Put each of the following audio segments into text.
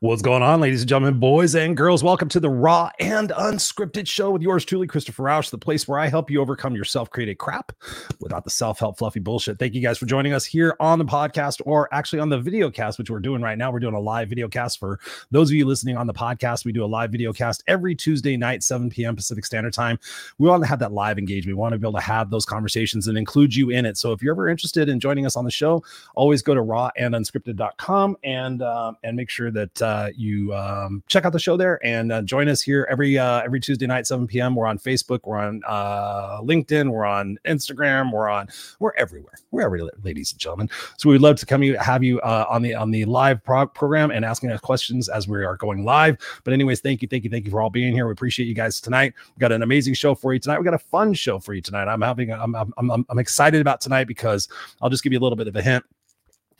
What's going on, ladies and gentlemen, boys and girls? Welcome to the Raw and Unscripted Show with yours truly, Christopher Rausch, the place where I help you overcome your self created crap without the self help fluffy bullshit. Thank you guys for joining us here on the podcast or actually on the video cast, which we're doing right now. We're doing a live video cast for those of you listening on the podcast. We do a live video cast every Tuesday night, 7 p.m. Pacific Standard Time. We want to have that live engagement. We want to be able to have those conversations and include you in it. So if you're ever interested in joining us on the show, always go to rawandunscripted.com and, uh, and make sure that that uh, you um, check out the show there and uh, join us here every uh, every Tuesday night, 7 p.m. We're on Facebook, we're on uh, LinkedIn, we're on Instagram, we're on we're everywhere. We're everywhere, ladies and gentlemen. So we'd love to come you have you uh, on the on the live pro- program and asking us questions as we are going live. But anyways, thank you, thank you, thank you for all being here. We appreciate you guys tonight. We got an amazing show for you tonight. We got a fun show for you tonight. I'm having I'm I'm I'm, I'm excited about tonight because I'll just give you a little bit of a hint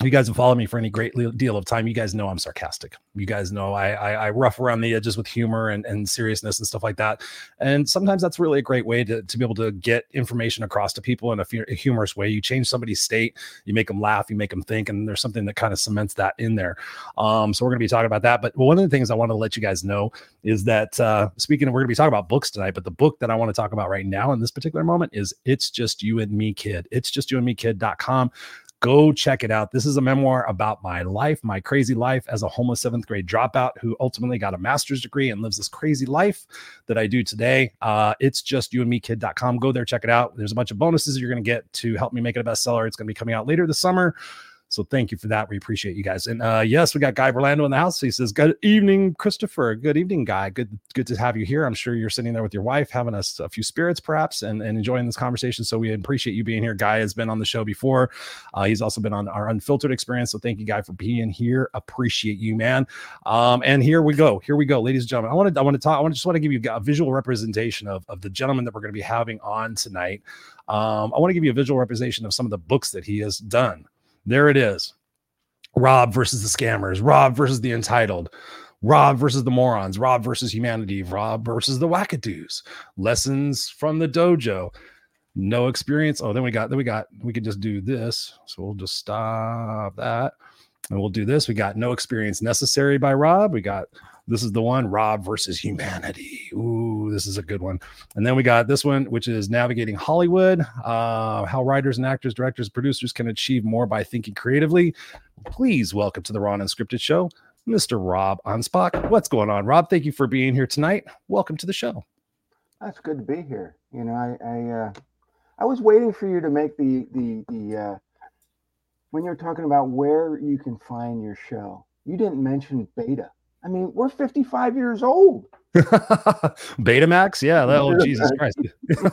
you guys have followed me for any great deal of time, you guys know I'm sarcastic. You guys know I, I, I rough around the edges with humor and, and seriousness and stuff like that. And sometimes that's really a great way to, to be able to get information across to people in a, a humorous way. You change somebody's state, you make them laugh, you make them think, and there's something that kind of cements that in there. Um, so we're going to be talking about that. But one of the things I want to let you guys know is that uh, speaking of, we're going to be talking about books tonight, but the book that I want to talk about right now in this particular moment is It's Just You and Me Kid. It's Just You and Me Kid.com. Go check it out. This is a memoir about my life, my crazy life as a homeless seventh grade dropout who ultimately got a master's degree and lives this crazy life that I do today. Uh, it's just you and me kid.com. Go there, check it out. There's a bunch of bonuses you're going to get to help me make it a bestseller. It's going to be coming out later this summer. So thank you for that. We appreciate you guys. And uh, yes, we got Guy Verlando in the house. He says, "Good evening, Christopher. Good evening, Guy. Good, good to have you here. I'm sure you're sitting there with your wife, having a, a few spirits, perhaps, and, and enjoying this conversation. So we appreciate you being here. Guy has been on the show before. Uh, he's also been on our unfiltered experience. So thank you, Guy, for being here. Appreciate you, man. Um, and here we go. Here we go, ladies and gentlemen. I want to, I want to talk. I want just want to give you a visual representation of of the gentleman that we're going to be having on tonight. Um, I want to give you a visual representation of some of the books that he has done. There it is. Rob versus the scammers, Rob versus the entitled, Rob versus the morons, Rob versus humanity, Rob versus the wackadoos, lessons from the dojo, no experience. Oh, then we got, then we got, we could just do this. So we'll just stop that and we'll do this. We got no experience necessary by Rob. We got this is the one Rob versus humanity. Ooh, this is a good one. And then we got this one, which is navigating Hollywood. Uh, how writers and actors, directors, producers can achieve more by thinking creatively. Please welcome to the and Unscripted Show, Mr. Rob Anspach. What's going on, Rob? Thank you for being here tonight. Welcome to the show. That's good to be here. You know, I I, uh, I was waiting for you to make the the the uh, when you're talking about where you can find your show. You didn't mention beta. I mean, we're 55 years old. Betamax, yeah. That, oh, Jesus Christ.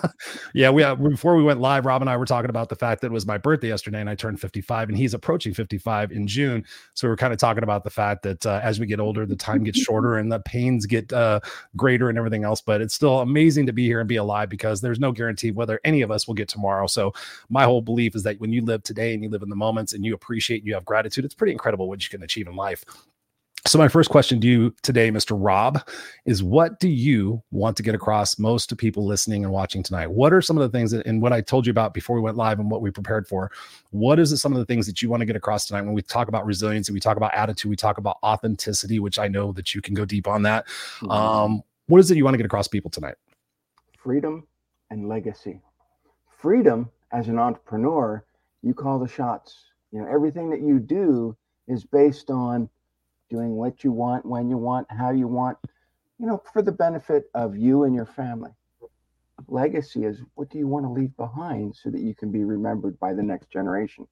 yeah, we uh, before we went live, Rob and I were talking about the fact that it was my birthday yesterday, and I turned 55, and he's approaching 55 in June. So we are kind of talking about the fact that uh, as we get older, the time gets shorter and the pains get uh, greater and everything else. But it's still amazing to be here and be alive because there's no guarantee whether any of us will get tomorrow. So my whole belief is that when you live today and you live in the moments and you appreciate, and you have gratitude, it's pretty incredible what you can achieve in life. So, my first question to you today, Mr. Rob, is what do you want to get across most to people listening and watching tonight? What are some of the things that, and what I told you about before we went live and what we prepared for? What is it, some of the things that you want to get across tonight when we talk about resiliency, we talk about attitude, we talk about authenticity, which I know that you can go deep on that. Mm-hmm. Um, what is it you want to get across people tonight? Freedom and legacy. Freedom as an entrepreneur, you call the shots. You know, everything that you do is based on doing what you want, when you want, how you want, you know, for the benefit of you and your family. Legacy is what do you want to leave behind so that you can be remembered by the next generation?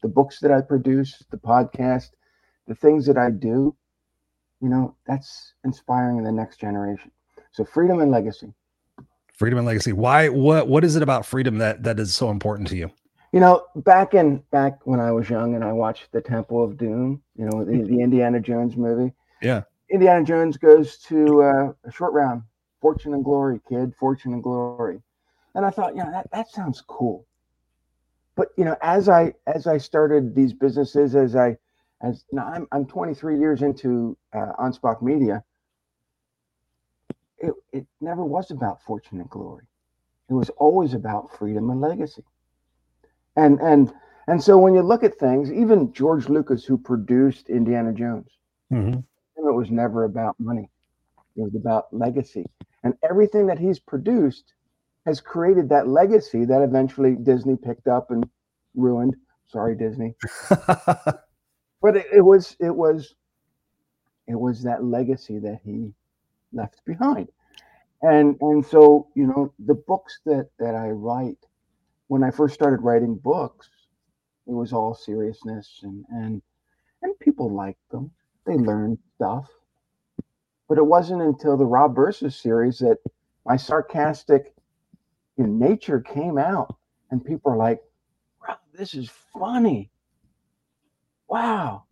The books that I produce, the podcast, the things that I do, you know, that's inspiring the next generation. So freedom and legacy. Freedom and legacy. Why what what is it about freedom that that is so important to you? You know, back in back when I was young and I watched the Temple of Doom, you know, the, the Indiana Jones movie. Yeah. Indiana Jones goes to uh, a short round, fortune and glory, kid, fortune and glory. And I thought, you know, that, that sounds cool. But you know, as I as I started these businesses, as I as now I'm I'm 23 years into uh, Anspach Media. It it never was about fortune and glory. It was always about freedom and legacy. And and and so when you look at things, even George Lucas, who produced Indiana Jones, mm-hmm. it was never about money. It was about legacy. And everything that he's produced has created that legacy that eventually Disney picked up and ruined. Sorry, Disney. but it, it was it was it was that legacy that he left behind. And and so, you know, the books that that I write, when I first started writing books, it was all seriousness and and and people liked them. They learned stuff. But it wasn't until the Rob Versus series that my sarcastic nature came out and people are like, Rob, this is funny. Wow.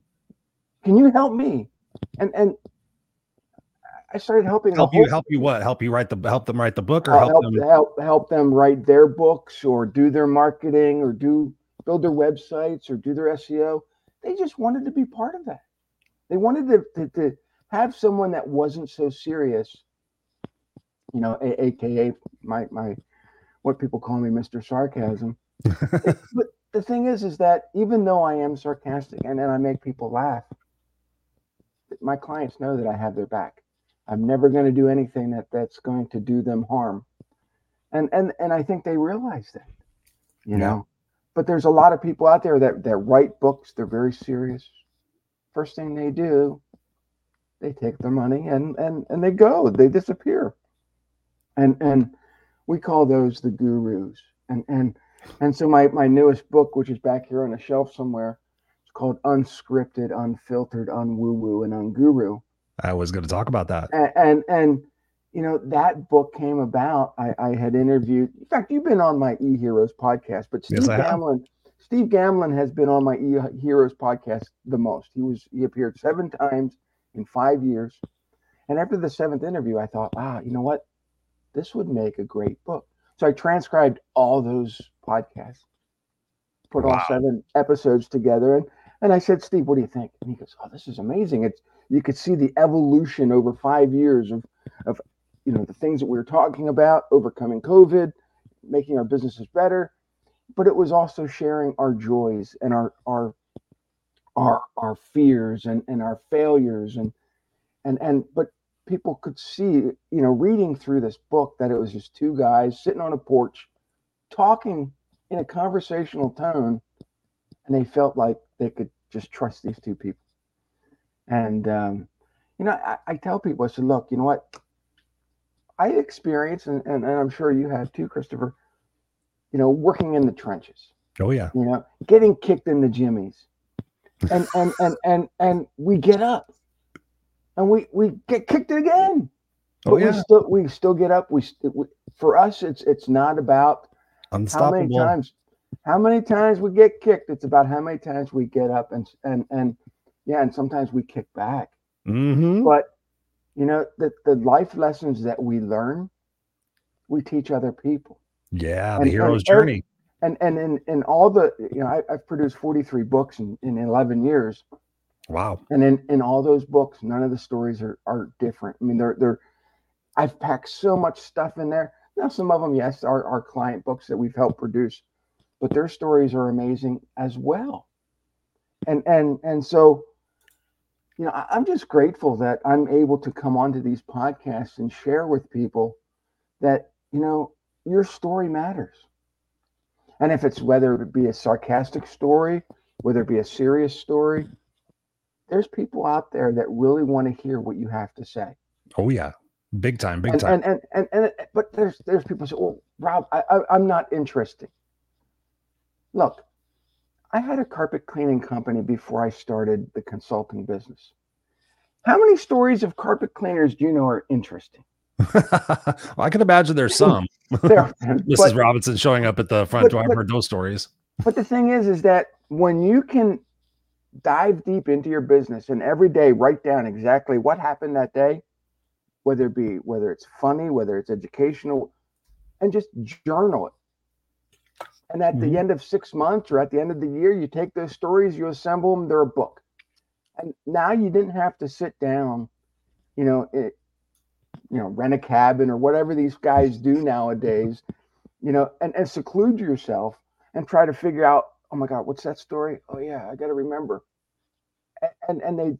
Can you help me? And and I started helping help you help you what? Help you write the help them write the book or help help, them help, help them write their books or do their marketing or do build their websites or do their SEO. They just wanted to be part of that. They wanted to, to, to have someone that wasn't so serious, you know, a, aka my my what people call me Mr. Sarcasm. but the thing is, is that even though I am sarcastic and, and I make people laugh, my clients know that I have their back. I'm never going to do anything that that's going to do them harm. And and and I think they realize that, you Yeah. know. But there's a lot of people out there that that write books. They're very serious. First thing they do, they take their money and and and they go. They disappear. And and we call those the gurus. And and and so my my newest book, which is back here on a shelf somewhere, it's called Unscripted, Unfiltered, Unwoo Woo, and Unguru I was going to talk about that. and and, and you know that book came about. I, I had interviewed. In fact, you've been on my E Heroes podcast, but Steve Yes, Gamlin, Steve Gamlin has been on my E Heroes podcast the most. He was he appeared seven times in five years, and after the seventh interview, I thought, wow, you know what, this would make a great book. So I transcribed all those podcasts, put all seven episodes together, and and I said, Steve, what do you think? And he goes, oh, this is amazing. It's you could see the evolution over five years of of you know the things that we were talking about overcoming covid making our businesses better. But it was also sharing our joys and our our our our fears and and our failures. And and and but people could see you know reading through this book that it was just two guys sitting on a porch talking in a conversational tone and they felt like they could just trust these two people and um, you know I, I tell people i said look you know what? I experienced and, and, and i'm sure you have too christopher you know working in the trenches. Oh yeah. you know getting kicked in the jimmies. And and and and, and we get up. And we we get kicked again. Oh but we yeah. still we still get up. We, we for us it's it's not about how many times how many times we get kicked. It's about how many times we get up and and and yeah and sometimes we kick back hmm but you know the, the life lessons that we learn we teach other people Yeah. And- The hero's and journey. and and in, in all the you know I, i've produced 43 books in, in 11 years Wow. and in, in all those books none of the stories are, are different i mean they're they're i've packed so much stuff in there now some of them yes are, are client books that we've helped produce but their stories are amazing as well and and and so you know i'm just grateful that i'm able to come onto these podcasts and share with people that you know your story matters and if it's whether it be a sarcastic story whether it be a serious story there's people out there that really want to hear what you have to say Oh yeah. Big time. Big and, time. and, and and and but there's there's people say well rob I, I i'm not interested look i had a carpet cleaning company before i started the consulting business how many stories of carpet cleaners do you know are interesting well, I can imagine there's some. There- Mrs. but- Robinson showing up at the front door. I've heard those stories. But the thing is, is that when you can dive deep into your business and every day write down exactly what happened that day, whether it be whether it's funny, whether it's educational, and just journal it. And at Mhm. the end of six months or at the end of the year, you take those stories, you assemble them, they're a book. And now you didn't have to sit down, you know, it, you know, rent a cabin or whatever these guys do nowadays, you know, and, and seclude yourself and try to figure out, oh my God, what's that story? Oh yeah, I got to remember. And and they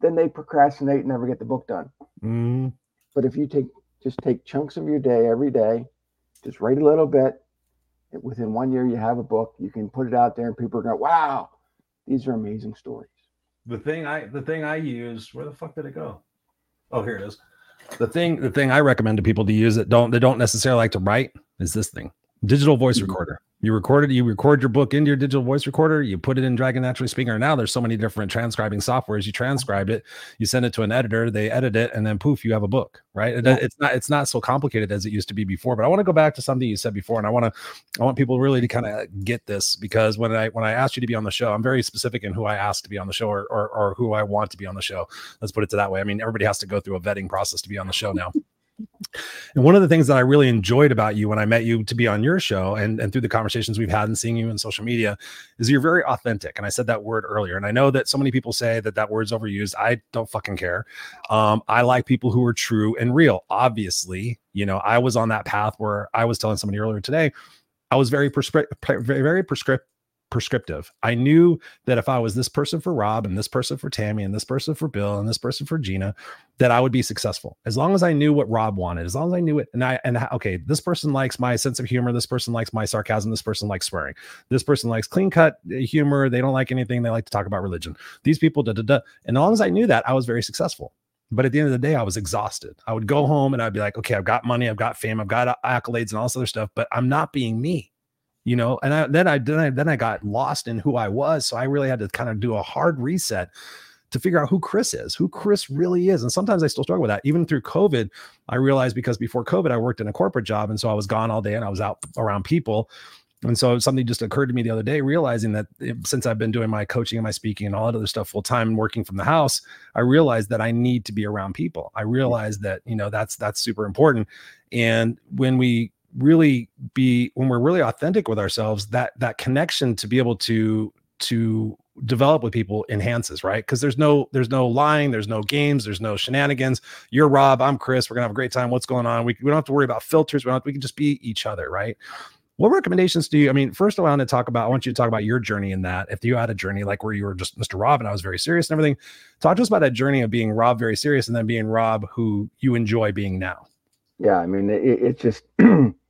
then they procrastinate and never get the book done. Mm, But if you take just take chunks of your day every day, just write a little bit. Within one year, you have a book. You can put it out there, and people are going, "Wow, these are amazing stories." the thing I the thing I use, where the fuck did it go? Oh, here it is. The thing the thing I recommend to people to use that don't they don't necessarily like to write is this thing. Digital voice Mhm. recorder. You record it, you record your book into your digital voice recorder, you put it in Dragon Naturally Speaker. Now there's so many different transcribing softwares. You transcribe it, you send it to an editor, they edit it, and then poof, you have a book, right? Yeah. It's not it's not so complicated as it used to be before. But I want to go back to something you said before, and I want to I want people really to kind of get this because when I when I asked you to be on the show, I'm very specific in who I asked to be on the show or, or or who I want to be on the show. Let's put it to that way. I mean, everybody has to go through a vetting process to be on the show now. And one of the things that I really enjoyed about you when I met you to be on your show and, and through the conversations we've had and seeing you in social media is you're very authentic. And I said that word earlier. And I know that so many people say that that word's overused. I don't fucking care. Um, I like people who are true and real. Obviously, you know, I was on that path where I was telling somebody earlier today, I was very prescript, very, very prescript, prescriptive. I knew that if I was this person for Rob and this person for Tammy and this person for Bill and this person for Gina, that I would be successful as long as I knew what Rob wanted, as long as I knew it. And I, and okay, this person likes my sense of humor. This person likes my sarcasm. This person likes swearing. This person likes clean cut uh, humor. They don't like anything. They like to talk about religion. These people, da da da. And as long as I knew that, I was very successful. But at the end of the day, I was exhausted. I would go home and I'd be like, okay, I've got money, I've got fame, I've got accolades and all this other stuff, but I'm not being me you know and I, then i then i then i got lost in who i was so i really had to kind of do a hard reset to figure out who chris is who chris really is and sometimes i still struggle with that. Even through covid i realized because before covid i worked in a corporate job and so i was gone all day and i was out around people and so something just occurred to me the other day realizing that it- since i've been doing my coaching and my speaking and all that other stuff full time working from the house i realized that i need to be around people. I realized that you know that's that's super important and when we really be when we're really authentic with ourselves that that connection to be able to to develop with people enhances right? Because there's no there's no lying there's no games there's no shenanigans. You're rob i'm chris we're gonna have a great time what's going on? We, we don't have to worry about filters we don't we can just be each other right? What recommendations do you i mean first of all i want to talk about i want you to talk about your journey in that. If you had a journey like where you were just mr rob and i was very serious and everything talk to us about that journey of being rob very serious and then being rob who you enjoy being now. Yeah, I mean, it, it's just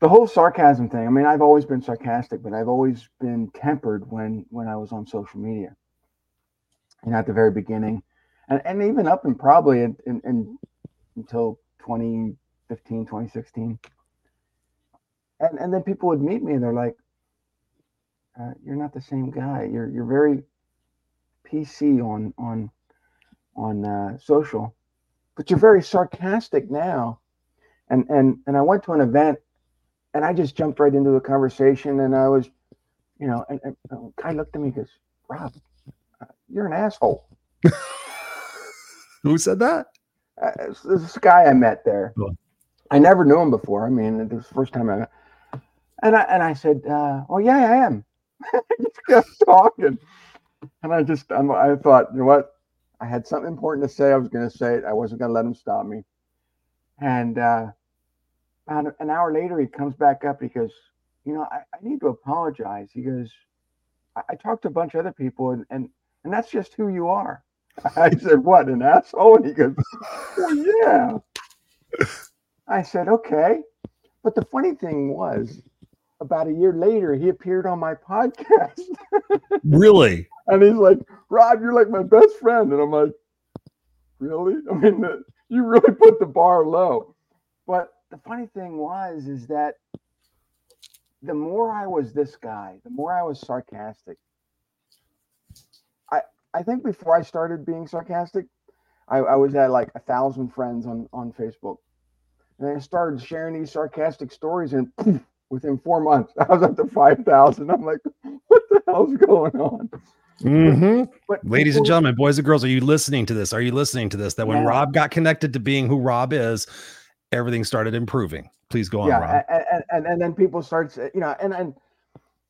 the whole sarcasm thing. I mean, I've always been sarcastic, but I've always been tempered when when I was on social media. And at the very beginning, and, and even up and probably in, in, in, until 2015, 2016. And and then people would meet me and they're like, uh, "You're not the same guy. You're you're very PC on on on uh, social." but you're very sarcastic now. And and and I went to an event, and I just jumped right into the conversation, and I was, you know, and, and a guy looked at me, and goes, "Rob, you're an asshole." who said that Uh, this, this guy I met there. I never knew him before. I mean, it was the first time I met. And I and I said, uh, "Oh yeah, I am." I just kept talking, and I just I'm, I thought, you know what? I had something important to say. I was going to say it. I wasn't going to let him stop me. And uh, about an hour later, he comes back up. He goes, "You know, I, I need to apologize." He goes, I, "I talked to a bunch of other people, and and and that's just who you are." I said, "What an asshole!" And he goes, well, "Yeah." I said, "Okay," but the funny thing was, about a year later, he appeared on my podcast. really And he's like, Rob, you're like my best friend. And I'm like, really? I mean, the, you really put the bar low. But the funny thing was, is that the more I was this guy, the more I was sarcastic. I I think before I started being sarcastic, I, I was at like a thousand friends on on Facebook, and I started sharing these sarcastic stories, and poof, within four months, I was up to five thousand. I'm like, what the hell's going on? Mhm. But Ladies and gentlemen, boys and girls, are you listening to this? Are you listening to this? That when Yeah. Rob got connected to being who Rob is, everything started improving. Please go on, yeah, Rob. and, and, and and then people start, you know, and and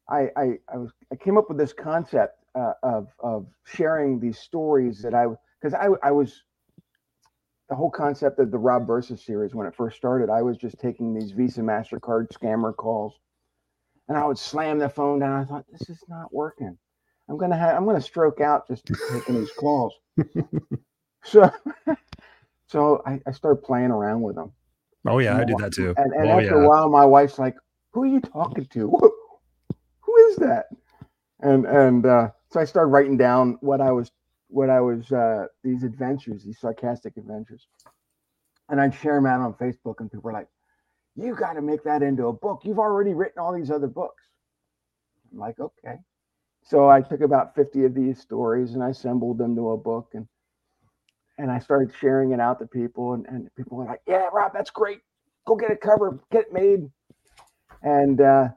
I I I was I came up with this concept uh, of of sharing these stories that I because I I was the whole concept of the Rob Versus series when it first started. I was just taking these Visa Mastercard scammer calls, and I would slam the phone down. I thought this is not working. I'm gonna have I'm gonna stroke out just taking these calls. so so I, I started playing around with them. Oh yeah, I did that too. And, and oh, after yeah. a while, my wife's like, "Who are you talking to? Who is that?" And and uh, so I started writing down what I was what I was uh, these adventures, these sarcastic adventures, and I'd share them out on Facebook, and people were like, "You got to make that into a book. You've already written all these other books." I'm like, "Okay." So I took about 50 of these stories and I assembled them to a book and and I started sharing it out to people and, and people were like, Yeah, Rob, that's great. Go get it covered, get it made. And uh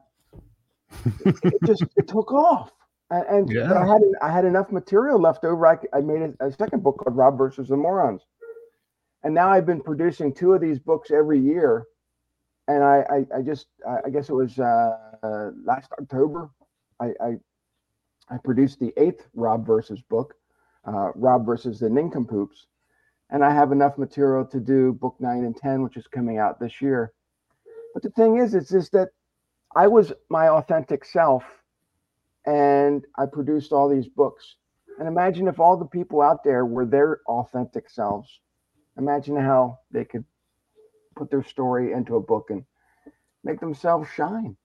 it, it just it took off. And, and Yeah. I had I had enough material left over. I, I made a, a second book called Rob versus the Morons. And now I've been producing two of these books every year. And I I, I just I, I guess it was uh, uh last October. I, I I produced the eighth Rob versus book, uh, Rob versus the Nincompoops, and I have enough material to do book nine and ten, which is coming out this year. But the thing is, it's just that I was my authentic self, and I produced all these books. And imagine if all the people out there were their authentic selves. Imagine how they could put their story into a book and make themselves shine.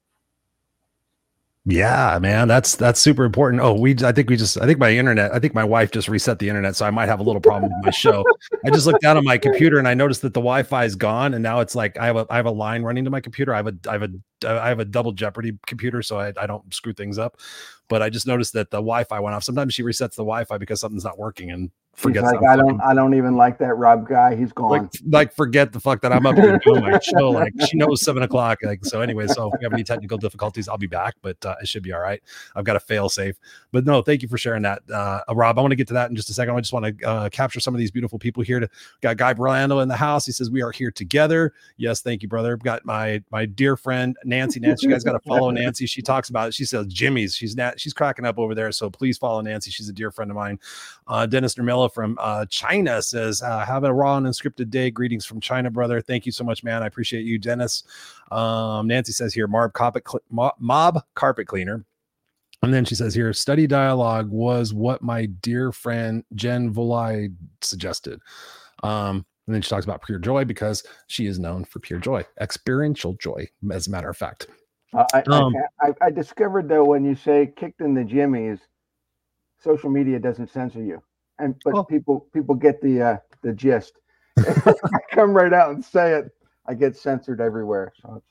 Yeah, man, that's that's super important. Oh, we I think we just I think my internet, I think my wife just reset the internet, so I might have a little problem with my show. I just looked down on my computer and I noticed that the Wi-Fi is gone, and now it's like I have a I have a line running to my computer. I have a I have a I have a double Jeopardy computer, so I, I don't screw things up. But I just noticed that the Wi-Fi went off. Sometimes she resets the Wi-Fi because something's not working and He's like, I don't, I don't even like that Rob guy. He's gone. like like forget the fuck that I'm up here doing my show. Like she knows seven o'clock. Like so. Anyway, so if we have any technical difficulties, I'll be back, but uh, it should be all right. I've got a fail safe. But no, thank you for sharing that, uh, Rob. I want to get to that in just a second. I just want to uh, capture some of these beautiful people here. To got Guy Brando in the house. He says we are here together. Yes, thank you, brother. Got my my dear friend Nancy. Nancy, you guys got to follow Nancy. She talks about it. She says Jimmy's. She's not. She's cracking up over there. So please follow Nancy. She's a dear friend of mine. Uh, Dennis From uh, China says, uh, "Have a raw and unscripted day. Greetings from China, brother. Thank you so much, man. I appreciate you, Dennis." Um, Nancy says here, "Mob carpet, cl- mob, carpet cleaner." And then she says here, study dialogue was what my dear friend Jen Volai suggested. Um, and then she talks about pure joy because she is known for pure joy, experiential joy, as a matter of fact. Uh, I, Um, I, I discovered though when you say kicked in the jimmies, social media doesn't censor you, and but Oh. people people get the uh, the gist. I come right out and say it. I get censored everywhere. So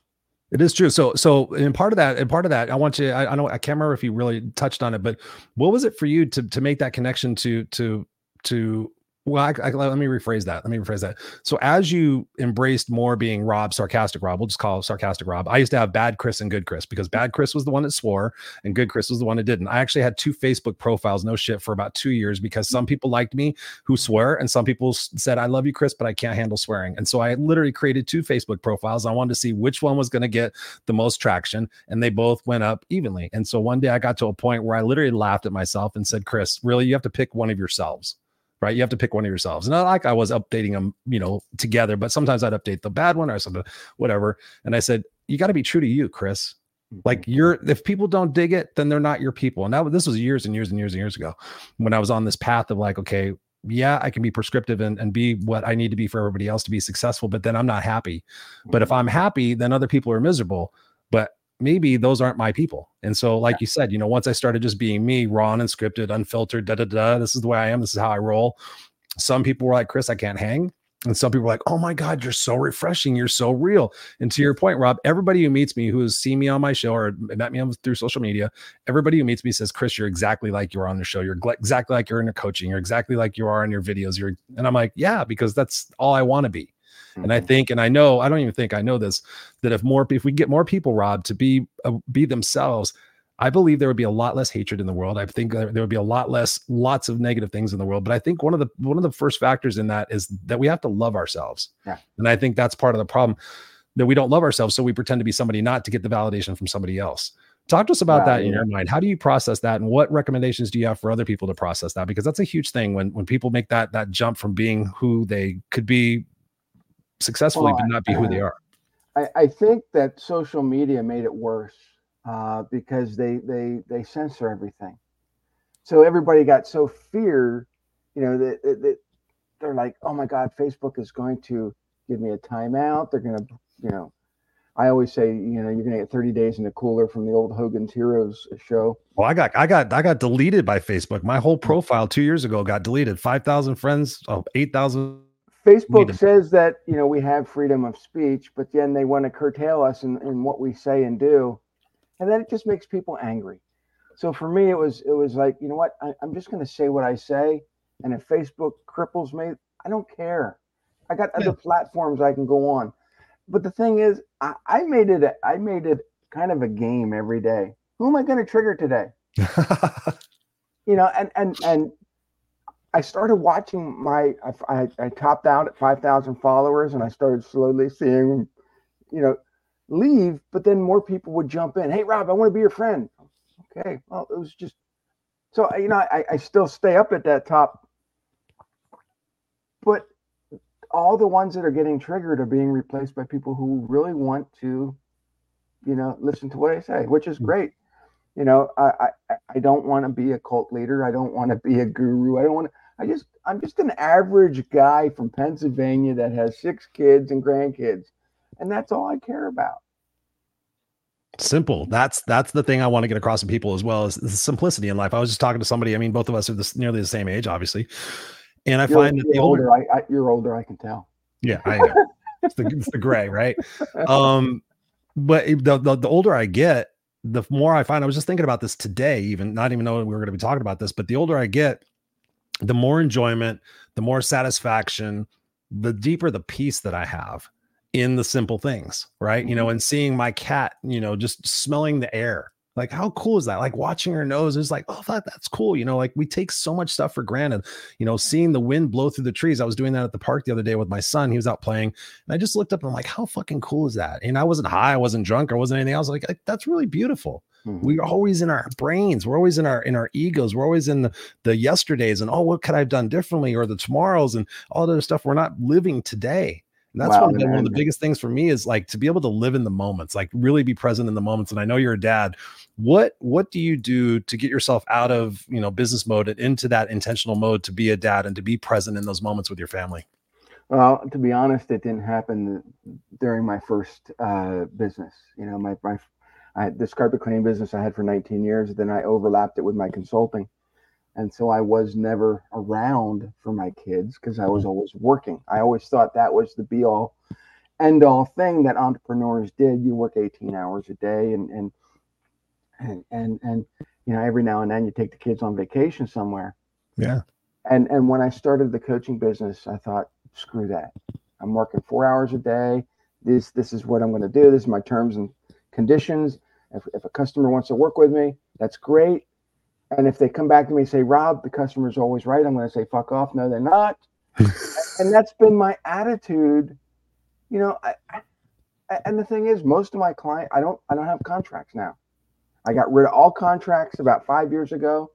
it's, true. So, so, and part of that, and part of that, I want you. I, I know I can't remember if you really touched on it, but what was it for you to to make that connection to to to? Well, I, I, let me rephrase that. Let me rephrase that. So, as you embraced more being Rob, sarcastic Rob, we'll just call sarcastic Rob. I used to have bad Chris and good Chris because bad Chris was the one that swore and good Chris was the one that didn't. I actually had two Facebook profiles, no shit, for about two years because some people liked me who swear and some people said, I love you, Chris, but I can't handle swearing. And so I literally created two Facebook profiles. I wanted to see which one was going to get the most traction and they both went up evenly and so one day i got to a point where i literally laughed at myself and said chris really you have to pick one of yourselves right? You have to pick one of yourselves. And not like i was updating them you know together but sometimes i'd update the bad one or something whatever. And i said you got to be true to you chris. Like mm-hmm. you're if people don't dig it then they're not your people. And that was this was years and years and years and years ago when i was on this path of like okay yeah i can be prescriptive and, and be what i need to be for everybody else to be successful but then i'm not happy. But if mm-hmm. I'm happy, then other people are miserable. But maybe those aren't my people. And so, like you said, you know, once I started just being me, raw and unscripted, unfiltered, da da da, this is the way I am. This is how I roll. Some people were like, Chris, I can't hang. And some people were like, oh my God, you're so refreshing. You're so real. And to your point, Rob, everybody who meets me, who has seen me on my show or met me on, through social media, everybody who meets me says, Chris, you're exactly like you are on the show. You're exactly like you're in your coaching. You're exactly like you are in your videos. You're, and I'm like, yeah, because that's all I want to be. And I think, and I know, I don't even think I know this, that if more, if we get more people, Rob, to be uh, be themselves, I believe there would be a lot less hatred in the world. I think there would be a lot less, lots of negative things in the world. But I think one of the one of the first factors in that is that we have to love ourselves. Yeah. And I think that's part of the problem that we don't love ourselves, so we pretend to be somebody not to get the validation from somebody else. Talk to us about Wow, that in yeah. your mind. How do you process that, and what recommendations do you have for other people to process that? Because that's a huge thing when when people make that that jump from being who they could be successfully, Well, but not be who they are. I, I think that social media made it worse uh, because they they they censor everything. so everybody got so fear, you know, that, that, that they're like, oh my God, Facebook is going to give me a timeout. They're going to, you know, I always say, you know, you're gonna get 30 days in the cooler from the old Hogan's Heroes show. Well, I got, I got, I got deleted by Facebook. My whole profile two years ago got deleted. Five thousand friends, oh, oh, eight thousand. Facebook says that you know we have freedom of speech, but then they want to curtail us in, in what we say and do, and then it just makes people angry. So for me, it was it was like, you know what, I, I'm just gonna say what I say, and if Facebook cripples me, I don't care. I got yeah. other platforms I can go on but the thing is, I, I made it. A, I made it kind of a game every day. Who am I going to trigger today? you know, and and and I started watching my. I, I, I topped out at five thousand followers, and I started slowly seeing, you know, leave. But then more people would jump in. Hey, Rob, I want to be your friend. Okay, well, it was just so you know. I, I still stay up at that top, but all the ones that are getting triggered are being replaced by people who really want to, you know, listen to what I say, which is hmm. great. You know, I I, I don't want to be a cult leader. I don't want to be a guru. I don't want to. I just I'm just an average guy from Pennsylvania that has six kids and grandkids, and that's all I care about. Simple. That's that's the thing I want to get across to people as well as the simplicity in life. I was just talking to somebody. I mean, both of us are this, nearly the same age, obviously, and I you're, find that the older, older I, I, you're older, I can tell. Yeah, I know. it's, the, it's the gray, right? Um, but the, the the older I get, the more I find. I was just thinking about this today, even not even knowing we were going to be talking about this. But the older I get, the more enjoyment, the more satisfaction, the deeper the peace that I have in the simple things, right? You know, mm-hmm. and seeing my cat, you know, just smelling the air like, how cool is that? Like watching her nose is like, oh, that, that's cool. You know, like we take so much stuff for granted. You know, seeing the wind blow through the trees. I was doing that at the park the other day with my son. He was out playing, and I just looked up and I'm like, how fucking cool is that? And I wasn't high, I wasn't drunk, I wasn't anything. I was like, that's really beautiful. Mm-hmm. We're always in our brains. We're always in our in our egos. We're always in the the yesterdays and oh, what could I have done differently, or the tomorrows and all that other stuff. We're not living today. And that's wow, one, of, one of the biggest things for me is like to be able to live in the moments, like really be present in the moments. And I know you're a dad. What what do you do to get yourself out of you know business mode and into that intentional mode to be a dad and to be present in those moments with your family? Well, to be honest, it didn't happen during my first uh, business. You know, my my I had this carpet cleaning business I had for 19 years. Then I overlapped it with my consulting and so I was never around for my kids because I was mm-hmm. always working. I always thought that was the be all, end all thing that entrepreneurs did. You work 18 hours a day, and and and and and you know every now and then you take the kids on vacation somewhere. Yeah. And and when I started the coaching business, I thought, screw that. I'm working four hours a day. This this is what I'm going to do. This is my terms and conditions. If, if a customer wants to work with me, that's great and if they come back to me and say, Rob, the customer's always right, I'm going to say, fuck off. No, they're not. and that's been my attitude. You know, I, I, and the thing is, most of my client, I don't, I don't have contracts now. I got rid of all contracts about five years ago.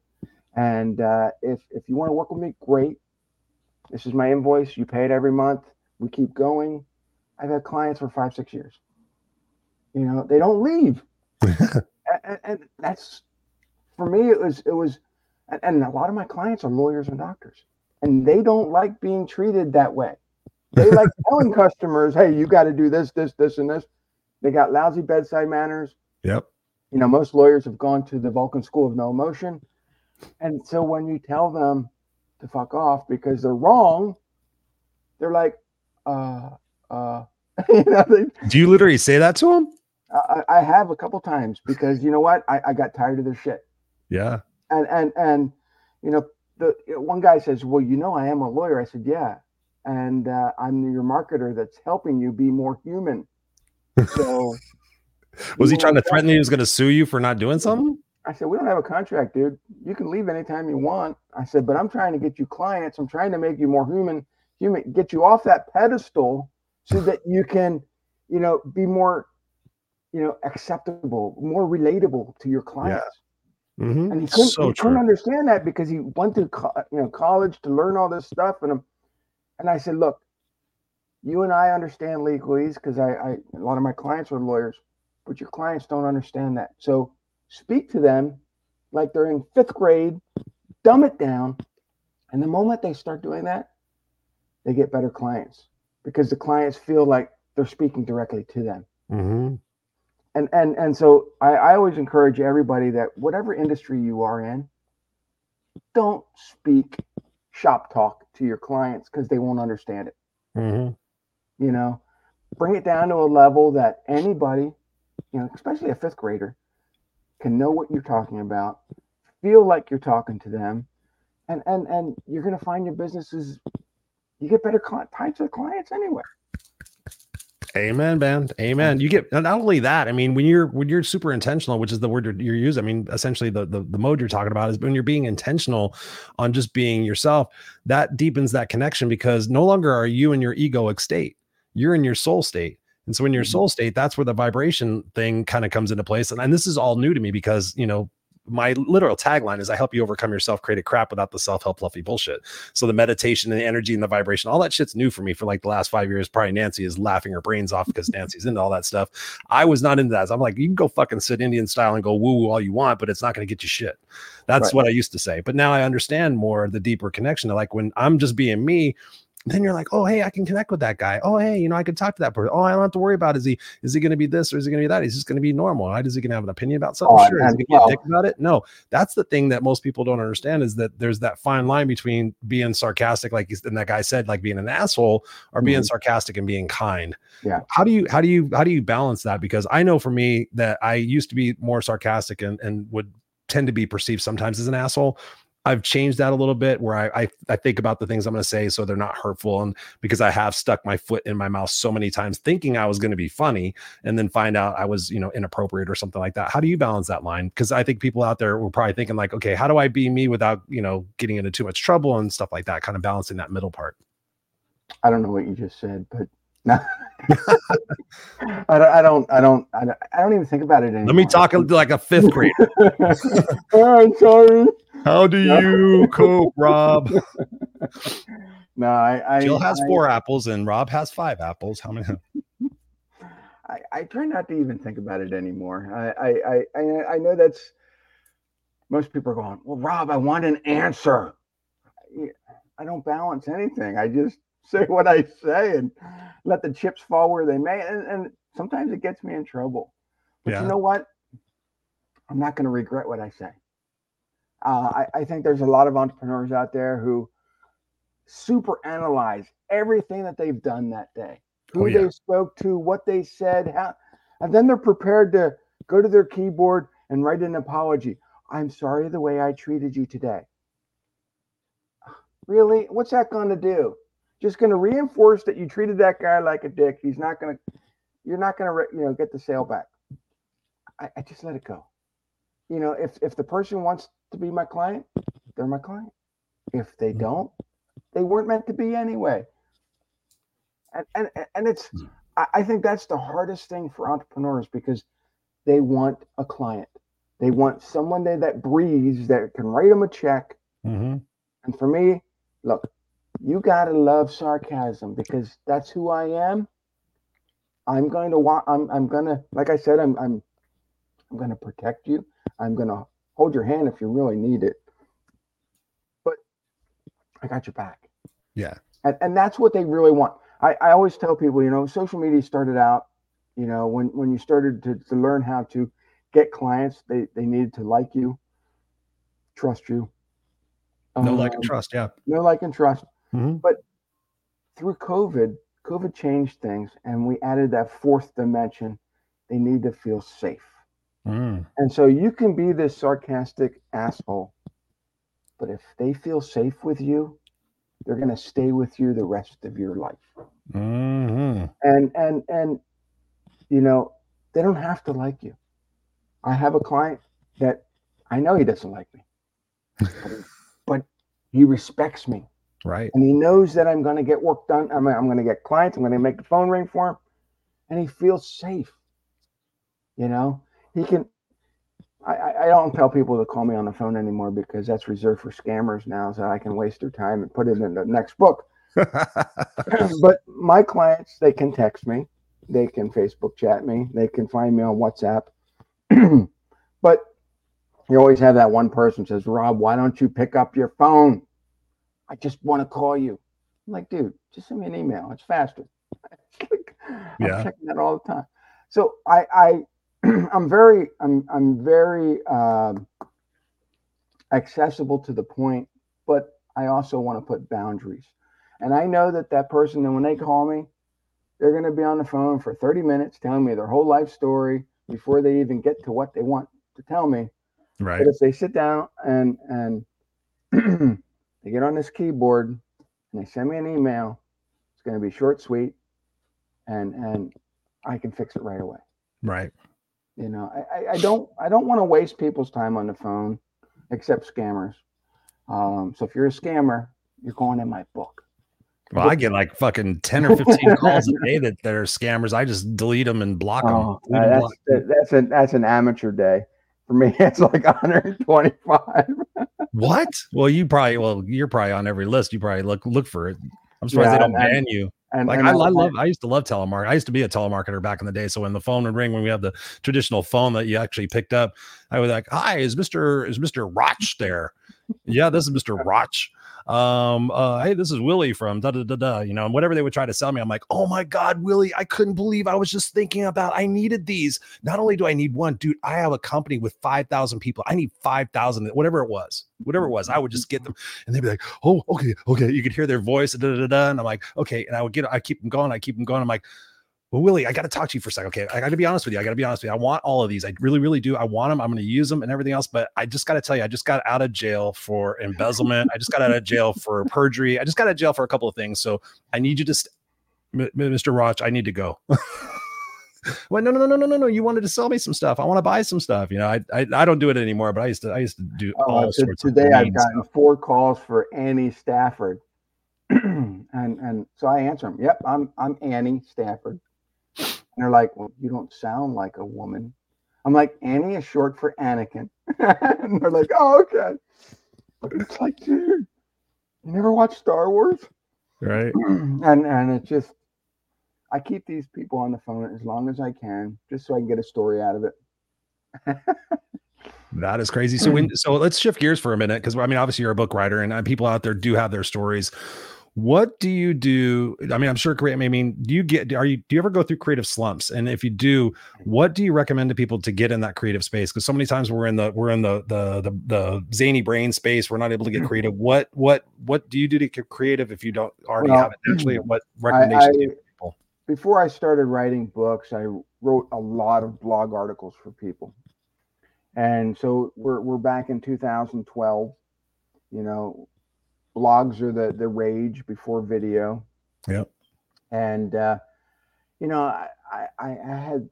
And uh, if if you want to work with me, great. This is my invoice. You pay it every month. We keep going. I've had clients for five, six years. You know, they don't leave. And, and that's for me, it was it was, and a lot of my clients are lawyers and doctors, and they don't like being treated that way. They like telling customers, "Hey, you got to do this, this, this, and this." They got lousy bedside manners. Yep. You know, most lawyers have gone to the Vulcan School of No Emotion, and so when you tell them to fuck off because they're wrong, they're like, "Uh, uh." you know, they, Do you literally say that to them? I, I, have a couple times because you know what? I, I got tired of their shit. Yeah. And and and you know, the one guy says, "Well, you know, I am a lawyer." I said, "Yeah." And uh, I'm your marketer that's helping you be more human. So, was he trying to threaten you? He was going to sue you for not doing something? I said, "We don't have a contract, dude. You can leave anytime you want." I said, "But I'm trying to get you clients. I'm trying to make you more human, human, get you off that pedestal, so that you can, you know, be more, you know, acceptable, more relatable to your clients." Yeah. Mm-hmm. And he couldn't, so he couldn't understand that because he went to co- you know college to learn all this stuff. And I'm, and I said, look, you and I understand legalese because I, I a lot of my clients are lawyers, but your clients don't understand that. So speak to them like they're in fifth grade, dumb it down. And the moment they start doing that, they get better clients because the clients feel like they're speaking directly to them. Mm-hmm. And and and so I, I always encourage everybody that whatever industry you are in, don't speak shop talk to your clients because they won't understand it. Mm-hmm. You know, bring it down to a level that anybody, you know, especially a fifth grader, can know what you're talking about, feel like you're talking to them, and and and you're going to find your businesses. You get better types of clients anyway. Amen, man. Amen. You get not only that. I mean, when you're when you're super intentional, which is the word you're, you're using. I mean, essentially the, the the mode you're talking about is when you're being intentional on just being yourself. That deepens that connection because no longer are you in your egoic state. You're in your soul state. And so in your Mhm. soul state, that's where the vibration thing kind of comes into place. And, and this is all new to me because you know my literal tagline is I help you overcome your self-created crap without the self-help fluffy bullshit. So the meditation and the energy and the vibration, all that shit's new for me for like the last five years. Probably Nancy is laughing her brains off because Nancy's into all that stuff. I was not into that. So I'm like, you can go fucking sit Indian style and go woo woo all you want, but it's not going to get you shit. That's Right. what I used to say. But now I understand more the deeper connection. Like when I'm just being me, then you're like, oh hey, I can connect with that guy. Oh hey, you know, I can talk to that person. Oh, I don't have to worry about is he is he going to be this or is he going to be that? Is just going to be normal. Right? Is he going to have an opinion about something? Oh, sure. Is he going to be a dick about it? No. That's the thing that most people don't understand is that there's that fine line between being sarcastic, like and that guy said, like being an asshole, or being Mhm. sarcastic and being kind. Yeah. How do you how do you how do you balance that? Because I know for me that I used to be more sarcastic and and would tend to be perceived sometimes as an asshole. I've changed that a little bit where I, I I think about the things I'm going to say so they're not hurtful and because I have stuck my foot in my mouth so many times thinking I was going to be funny and then find out I was you know inappropriate or something like that. How do you balance that line? Because I think people out there were probably thinking like, okay, how do I be me without you know getting into too much trouble and stuff like that? Kind of balancing that middle part. I don't know what you just said, but no. I don't. I don't. I don't. I don't, I don't even think about it anymore. Let me talk like a fifth grader. oh, I'm sorry. How do you cope, Rob? No, I. I Jill has I- four apples and Rob has five apples. How many? I, I try not to even think about it anymore. I, I, I, I, I know that's most people are going, well, Rob, I want an answer. I- I don't balance anything. I just say what I say and let the chips fall where they may. And, and sometimes it gets me in trouble. But Yeah. you know what? I'm not going to regret what I say. Uh, I, I think there's a lot of entrepreneurs out there who super analyze everything that they've done that day who Oh, yeah. they spoke to, what they said, how, and then they're prepared to go to their keyboard and write an apology. I'm sorry the way I treated you today. Really? What's that going to do? Just going to reinforce that you treated that guy like a dick. He's not going to, you're not going to, you know, get the sale back. I, I just let it go. You know, if if the person wants to be my client, they're my client. If they Mhm. don't, they weren't meant to be anyway and and, and it's I, I think that's the hardest thing for entrepreneurs because they want a client they want someone they, that breathes that can write them a check Mm-hmm. and for me look you got to love sarcasm because that's who i am i'm going to want i'm, I'm going to like i said i'm i'm i'm going to protect you i'm going to hold your hand if you really need it but i got your back Yeah. and, and that's what they really want I, I always tell people you know social media started out you know when when you started to, to learn how to get clients they they needed to like you trust you No like and Um, trust. Yeah. no like and trust Mhm. through covid covid changed things and we added that fourth dimension they need to feel safe Mm. and so you can be this sarcastic asshole but if they feel safe with you they're going to stay with you the rest of your life Mhm. and and and you know they don't have to like you i have a client that i know he doesn't like me but, but he respects me Right. and he knows that i'm going to get work done i'm, I'm going to get clients i'm going to make the phone ring for him and he feels safe you know he can I, I don't tell people to call me on the phone anymore because that's reserved for scammers now so i can waste their time and put it in the next book but my clients, they can text me, they can Facebook chat me, they can find me on WhatsApp. but you always have that one person says, Rob, why don't you pick up your phone? I just want to call you. I'm like, dude, just send me an email. It's faster. like, Yeah. I'm checking that all the time. So I, I, I'm very, I'm, I'm very um, accessible to the point, but I also want to put boundaries. And I know that that person, then when they call me, they're going to be on the phone for 30 minutes telling me their whole life story before they even get to what they want to tell me. Right. But if they sit down and and they get on this keyboard and they send me an email, it's going to be short, sweet, and and I can fix it right away. Right. You know, I, I, I don't I don't want to waste people's time on the phone, except scammers. Um, so if you're a scammer, you're going in my book. Well, I get like fucking 10 or 15 calls a day that, that are scammers. I just delete them and block them. Oh, uh, that's that- that's an that's an amateur day. For me, it's like 125. What? Well, you probably well, you're probably on every list. You probably look look for it. I'm surprised Yeah, they don't and- ban you. And, Like and I, I love, I used to love telemark. I used to be a telemarketer back in the day. So when the phone would ring, when we had the traditional phone that you actually picked up, I was like, "Hi, is Mister is Mister Roch there?" yeah, this is Mister Roch. Um, uh, hey, this is Willie from da da da da. You know, and whatever they would try to sell me, I'm like, "Oh my God, Willie! I couldn't believe I was just thinking about. I needed these. Not only do I need one, dude, I have a company with five thousand people. I need five thousand, whatever it was, whatever it was. I would just get them, and they'd be like, "Oh, okay, okay." You could hear their voice, da da, da and I'm like, "Okay," and I would get, I keep them going, I keep them going. I'm like, well, Willie, I got to talk to you for a second. Okay. I got to be honest with you. I got to be honest with you. I want all of these. I really, really do. I want them. I'm going to use them and everything else. But I just got to tell you, I just got out of jail for embezzlement. I just got out of jail for perjury. I just got out of jail for a couple of things. So I need you to, st- M- Mr. Roch, I need to go. well, no, no, no, no, no, no. You wanted to sell me some stuff. I want to buy some stuff. You know, I, I, I don't do it anymore, but I used to, I used to do oh, all Oh, to- sorts of today I've gotten stuff. four calls for Annie Stafford, and and so I answer them. Yep, I'm I'm Annie Stafford, and they're like, "Well, you don't sound like a woman." I'm like, "Annie is short for Anakin," and they're like, "Oh, okay." It's like, dude, you never watched Star Wars? Right. and and it's just, I keep these people on the phone as long as I can, just so I can get a story out of it. That is crazy. So when so let's shift gears for a minute because I mean obviously you're a book writer and uh, people out there do have their stories. What do you do? I mean, I'm sure. I mean, do you get? Are you? Do you ever go through creative slumps? And if you do, what do you recommend to people to get in that creative space? Because so many times we're in the we're in the the the, the zany brain space. We're not able to get mm-hmm. creative. What what what do you do to get creative if you don't already Well, have it naturally? And what recommendations do you give people? before I started writing books, I wrote a lot of blog articles for people. And so we're we're back in 2012. You know, blogs are the the rage before video. Yep. And uh, you know, I, I I had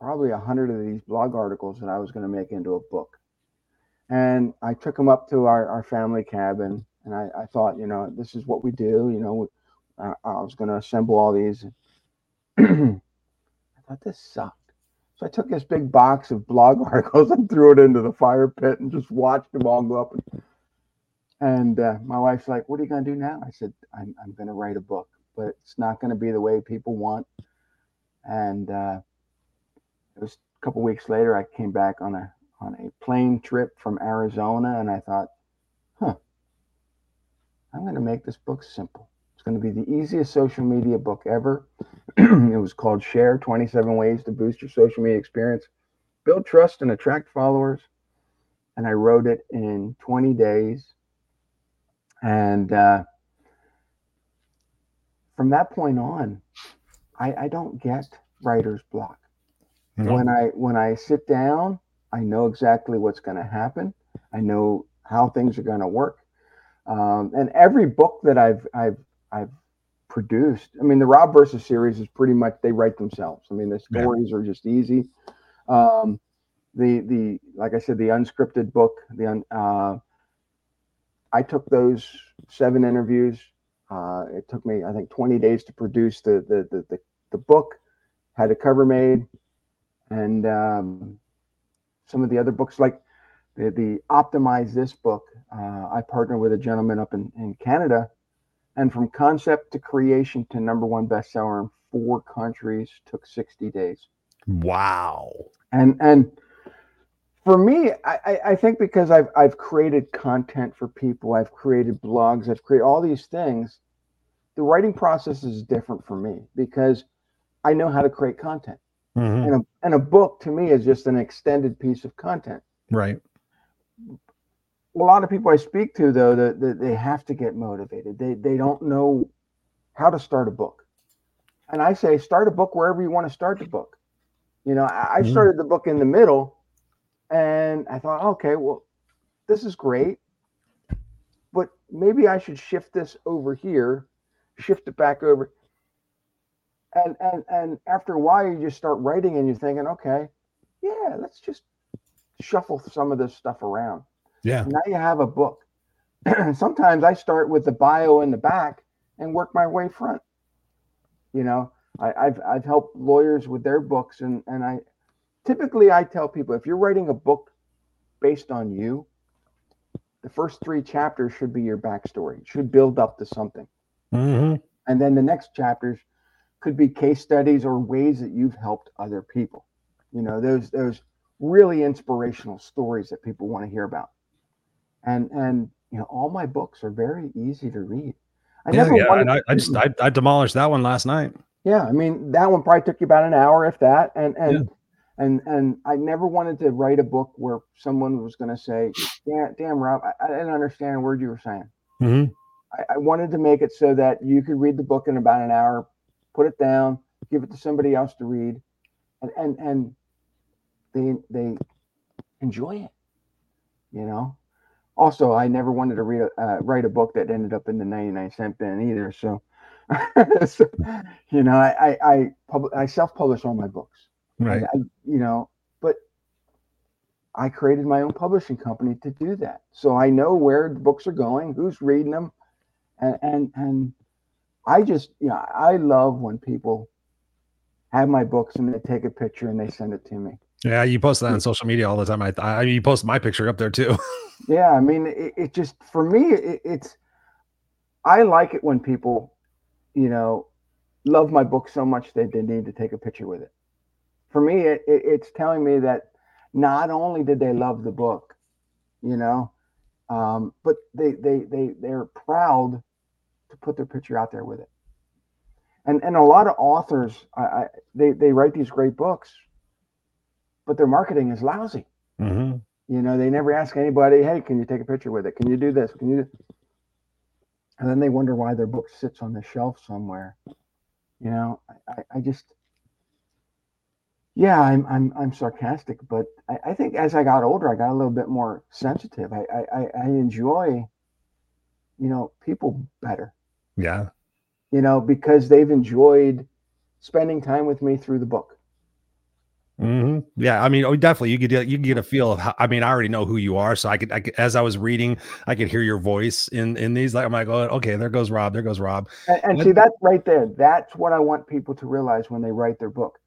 probably a hundred of these blog articles that I was going to make into a book. And I took them up to our, our family cabin, and I, I thought, you know, this is what we do. You know, uh, I was going to assemble all these. I thought this sucked. So I took this big box of blog articles and threw it into the fire pit and just watched them all go up. And, and uh, my wife's like, "What are you going to do now?" I said, "I'm, I'm going to write a book, but it's not going to be the way people want." And uh, it was a couple weeks later. I came back on a on a plane trip from Arizona, and I thought, "Huh, I'm going to make this book simple." It's going to be the easiest social media book ever. it was called Share 27 Ways to Boost Your Social Media Experience, Build Trust and Attract Followers. And I wrote it in 20 days. And uh, from that point on, I, I don't get writer's block. No. When I when I sit down, I know exactly what's going to happen. I know how things are going to work. Um, and every book that I've I've I've produced. I mean, the Rob versus series is pretty much they write themselves. I mean, the Yeah. stories are just easy. Um, the the like I said, the unscripted book. The un, uh, I took those seven interviews. Uh, it took me, I think, 20 days to produce the the the the, the book. Had a cover made, and um, some of the other books like the the optimize this book. Uh, I partnered with a gentleman up in in Canada and from concept to creation to number one bestseller in four countries took 60 days Wow. and and for me, I, I think because I've I've created content for people, I've created blogs, I've created all these things. The writing process is different for me because I know how to create content, Mhm. and a and a book to me is just an extended piece of content. Right. a lot of people I speak to though that that they have to get motivated. They they don't know how to start a book, and I say start a book wherever you want to start the book. You know, I, I Mhm. started the book in the middle, and I thought, okay, well, this is great, but maybe I should shift this over here, shift it back over. And and and after a while, you just start writing, and you're thinking, okay, yeah, let's just shuffle some of this stuff around Yeah. now you have a book. Sometimes I start with the bio in the back and work my way front. You know, I, I've I've helped lawyers with their books, and and I typically I tell people if you're writing a book based on you, the first three chapters should be your backstory. It should build up to something, hmm and then the next chapters could be case studies or ways that you've helped other people. You know, those those really inspirational stories that people want to hear about and and you know all my books are very easy to read i Yeah, never yeah. And I, I just I, I demolished that one last night. yeah i mean that one probably took you about an hour if that and and and and i never wanted to write a book where someone was going to say damn, damn rob I, I didn't understand a word you were saying. Hmm I, I wanted to make it so that you could read the book in about an hour put it down give it to somebody else to read and and and they they enjoy it you know? Also i never wanted to read a, uh, write a book that ended up in the 99 cent bin either so, so you know i i i, pub- I self-publish all my books Right. I, you know but i created my own publishing company to do that so i know where the books are going who's reading them and and and i just you know i love when people have my books and they take a picture and they send it to me Yeah. You post that on hmm. social media all the time. I, I you post my picture up there too. yeah i mean it, it just for me it, it's i like it when people you know love my book so much that they need to take a picture with it for me it, it, it's telling me that not only did they love the book you know um, but they they they they're proud to put their picture out there with it and and a lot of authors I, I they they write these great books but their marketing is lousy hmm you know, they never ask anybody, hey, can you take a picture with it? Can you do this? Can you do and then they wonder why their book sits on the shelf somewhere. You know, I, I just yeah, I'm I'm I'm sarcastic, but I, I think as I got older, I got a little bit more sensitive. I I, I- enjoy, you know, people better, Yeah. you know, because they've enjoyed spending time with me through the book. hmm Yeah, I mean, oh, definitely. You could get- you could get a feel of how. I mean, I already know who you are, so I could, I could, as I was reading, I could hear your voice in in these. Like I'm like, oh, okay, there goes Rob. There goes Rob. And, and see that's right there, that's what I want people to realize when they write their book.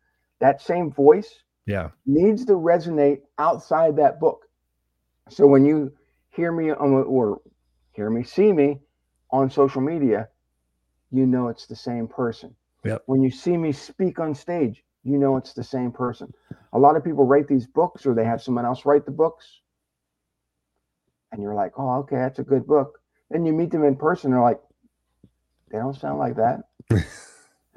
That same voice Yeah. needs to resonate outside that book. So when you hear me on, or hear me, see me on social media, you know it's the same person. Yep. When you see me speak on stage, you know it's the same person. A lot of people write these books or they have someone else write the books. And you're like, oh, okay, that's a good book. Then you meet them in person, they're like, they don't sound like that. they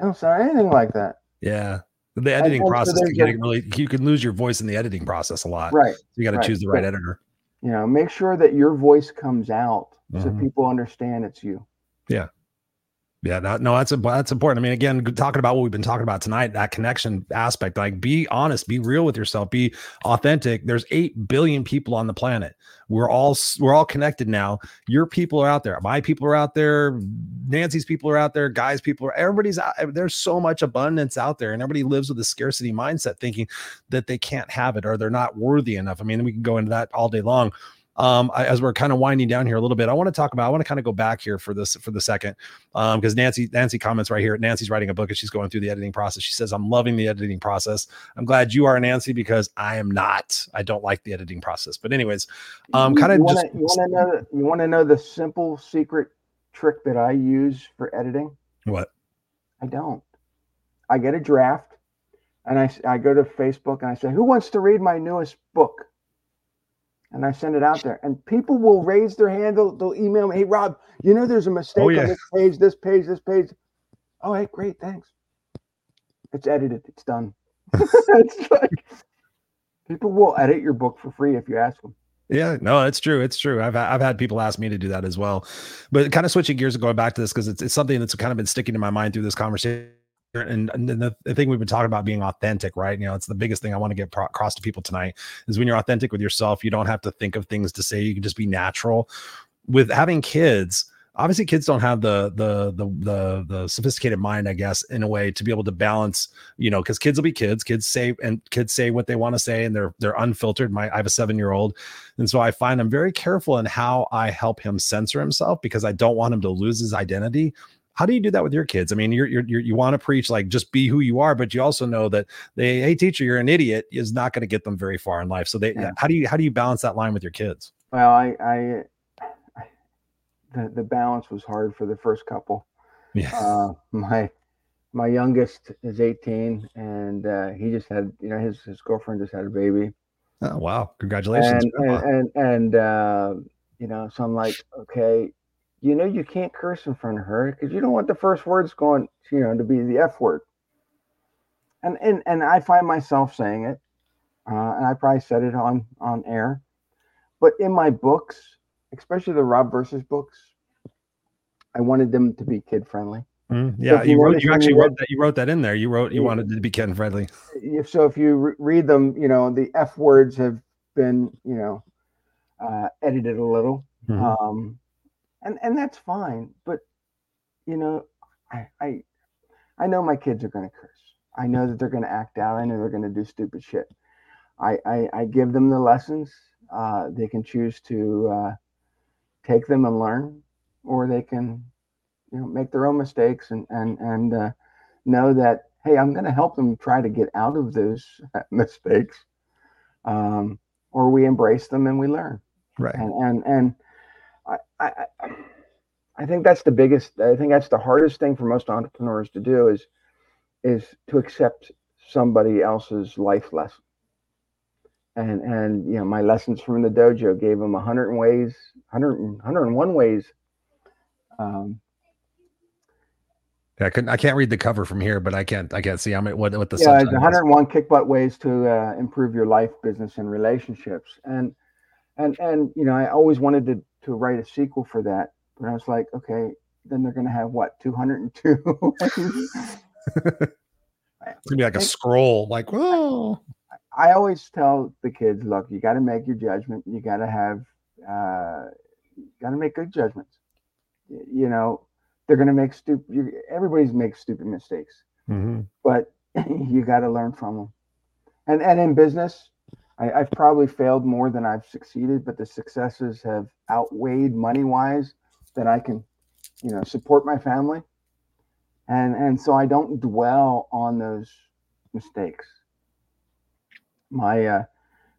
don't sound anything like that. Yeah. The editing and process there's can really. You can lose your voice in the editing process a lot. Right. You got to right. choose the right So- editor. you know make sure that your voice comes out so Mhm. people understand it's you Yeah, that, no, that's a, that's important. I mean, again, talking about what we've been talking about tonight, that connection aspect. Like, be honest, be real with yourself, be authentic. There's eight billion people on the planet. We're all we're all connected now. Your people are out there. My people are out there. Nancy's people are out there. Guys, people are. Everybody's out. There's so much abundance out there, and everybody lives with a scarcity mindset, thinking that they can't have it or they're not worthy enough. I mean, we can go into that all day long. Um, I, as we're kind of winding down here a little bit, I want to talk about. I want to kind of go back here for this for the second um because nancy nancy comments right here. Nancy's writing a book and she's going through the editing process. She says i'm loving the editing process. I'm glad you are nancy because i am not. I don't like the editing process. But anyways um kind of just you want to know you want to know the simple secret trick that i use for editing? What? I don't. I get a draft and I, I go to facebook and i say who wants to read my newest book and I send it out there, and people will raise their hand. They'll, they'll email me, "Hey, Rob, you know there's a mistake Oh, yeah. on this page, this page, this page." Oh, hey, great, thanks. It's edited. It's done. it's like people will edit your book for free if you ask them. Yeah, no, it's true. It's true. I've I've had people ask me to do that as well. But kind of switching gears and going back to this because it's, it's something that's kind of been sticking in my mind through this conversation. And, and the, the thing we've been talking about being authentic, right? You know, it's the biggest thing I want to get pro- across to people tonight is when you're authentic with yourself, you don't have to think of things to say. You can just be natural. With having kids, obviously kids don't have the the the the, the sophisticated mind, I guess, in a way to be able to balance, you know, because kids will be kids. Kids say and kids say what they want to say, and they're they're unfiltered. My I have a seven year old, and so I find I'm very careful in how I help him censor himself because I don't want him to lose his identity. How do you do that with your kids? I mean, you're, you're, you're you want to preach like just be who you are, but you also know that they, hey, teacher, you're an idiot is not going to get them very far in life. So they, Yeah. how do you, how do you balance that line with your kids? Well, I, I, the the balance was hard for the first couple. Yeah. Uh, my my youngest is 18, and uh, he just had, you know, his his girlfriend just had a baby, Oh, wow. Congratulations. and and and, and uh, you know, so I'm like, okay, you know, you can't curse in front of her because you don't want the first words going, you know, to be the f word. And and and I find myself saying it, uh, and I probably said it on on air, but in my books, especially the Rob versus books, I wanted them to be kid friendly. Mm, yeah. if you You wrote, you actually wrote that. You wrote that in there. You wrote, you Yeah. wanted it to be kid friendly. if so if you re- read them you know the f words have been you know uh, edited a little Mhm. um and and that's fine but you know i i i know my kids are going to curse. I know that they're going to act out. I know they're going to do stupid shit. I, I i give them the lessons uh they can choose to uh take them and learn or they can you know make their own mistakes and and and uh, know that hey i'm going to help them try to get out of those mistakes um or we embrace them and we learn. Right. and and and I, I think that's the biggest. I think that's the hardest thing for most entrepreneurs to do is is to accept somebody else's life lesson. And and you know my lessons from the dojo gave them 100 ways, 100 101 ways. Um, Yeah, I couldn't, I can't read the cover from here, but I can't, I can't see how many, what, what the yeah, it's 101 kick butt ways to uh, improve your life, business, and relationships. And and and you know, I always wanted to to write a sequel for that, but I was like, okay, then they're going to have what 202. It's gonna be like a scroll, like, oh, I always tell the kids, look, you got to make your judgment. You got to have, uh, got to make good judgments. You know, they're going to make stupid. Everybody's makes stupid mistakes. Mhm. but you got to learn from them. And and in business, I, I've probably failed more than I've succeeded, but the successes have outweighed money wise that I can, you know, support my family. And and so I don't dwell on those mistakes. My uh,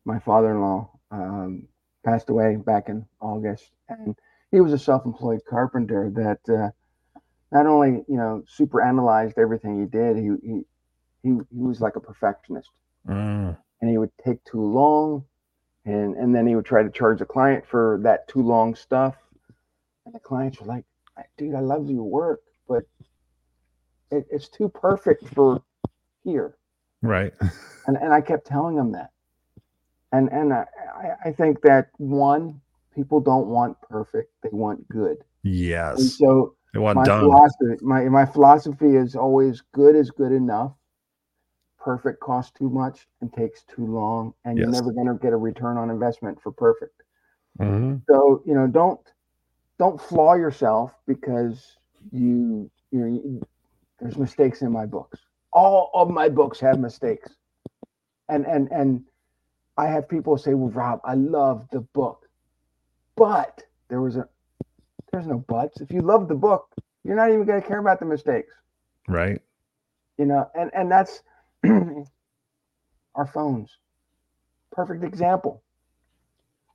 my father-in-law um, passed away back in August, and he was a self-employed carpenter that uh, not only you know super analyzed everything he did, he he he, he was like a perfectionist, Mm. And he would take too long, and and then he would try to charge the client for that too long stuff, and the clients were like, "Dude, I love your work, but it, it's too perfect for here." right. and and I kept telling them that, and and I I- think that one people don't want perfect; they want good, and Yes. so It wasn't my done. philosophy my my philosophy is always good is good enough. Perfect costs too much and takes too long, and you're never going to get a return on investment for perfect. Mhm. So you know, don't don't flaw yourself because you you know you, there's mistakes in my books. All of my books have mistakes, and and and I have people say, "Well, Rob, I love the book, but there was a there's no buts. If you love the book, you're not even going to care about the mistakes, Right. you know." And and that's our phones. Perfect example.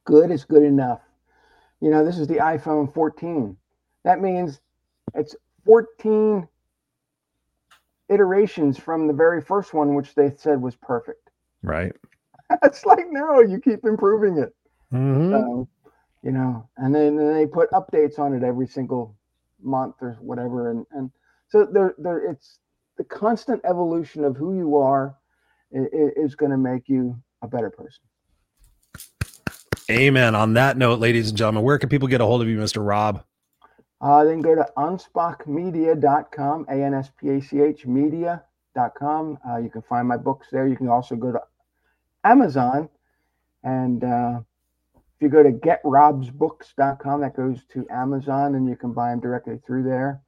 Good is good enough. You know, this is the iPhone 14. That means it's 14 iterations from the very first one, which they said was perfect. Right. It's like, no, you keep improving it. Mhm. So, you know, and then, then they put updates on it every single month or whatever, and and so there there it's the constant evolution of who you are is, going to make you a better person. Amen. On that note, ladies and gentlemen, where can people get a hold of you, Mr. Rob? Uh, then go to anspachmedia.com, A N S P A C H media.com. Uh, you can find my books there. You can also go to Amazon. And uh, if you go to getrobsbooks.com, that goes to Amazon and you can buy them directly through there.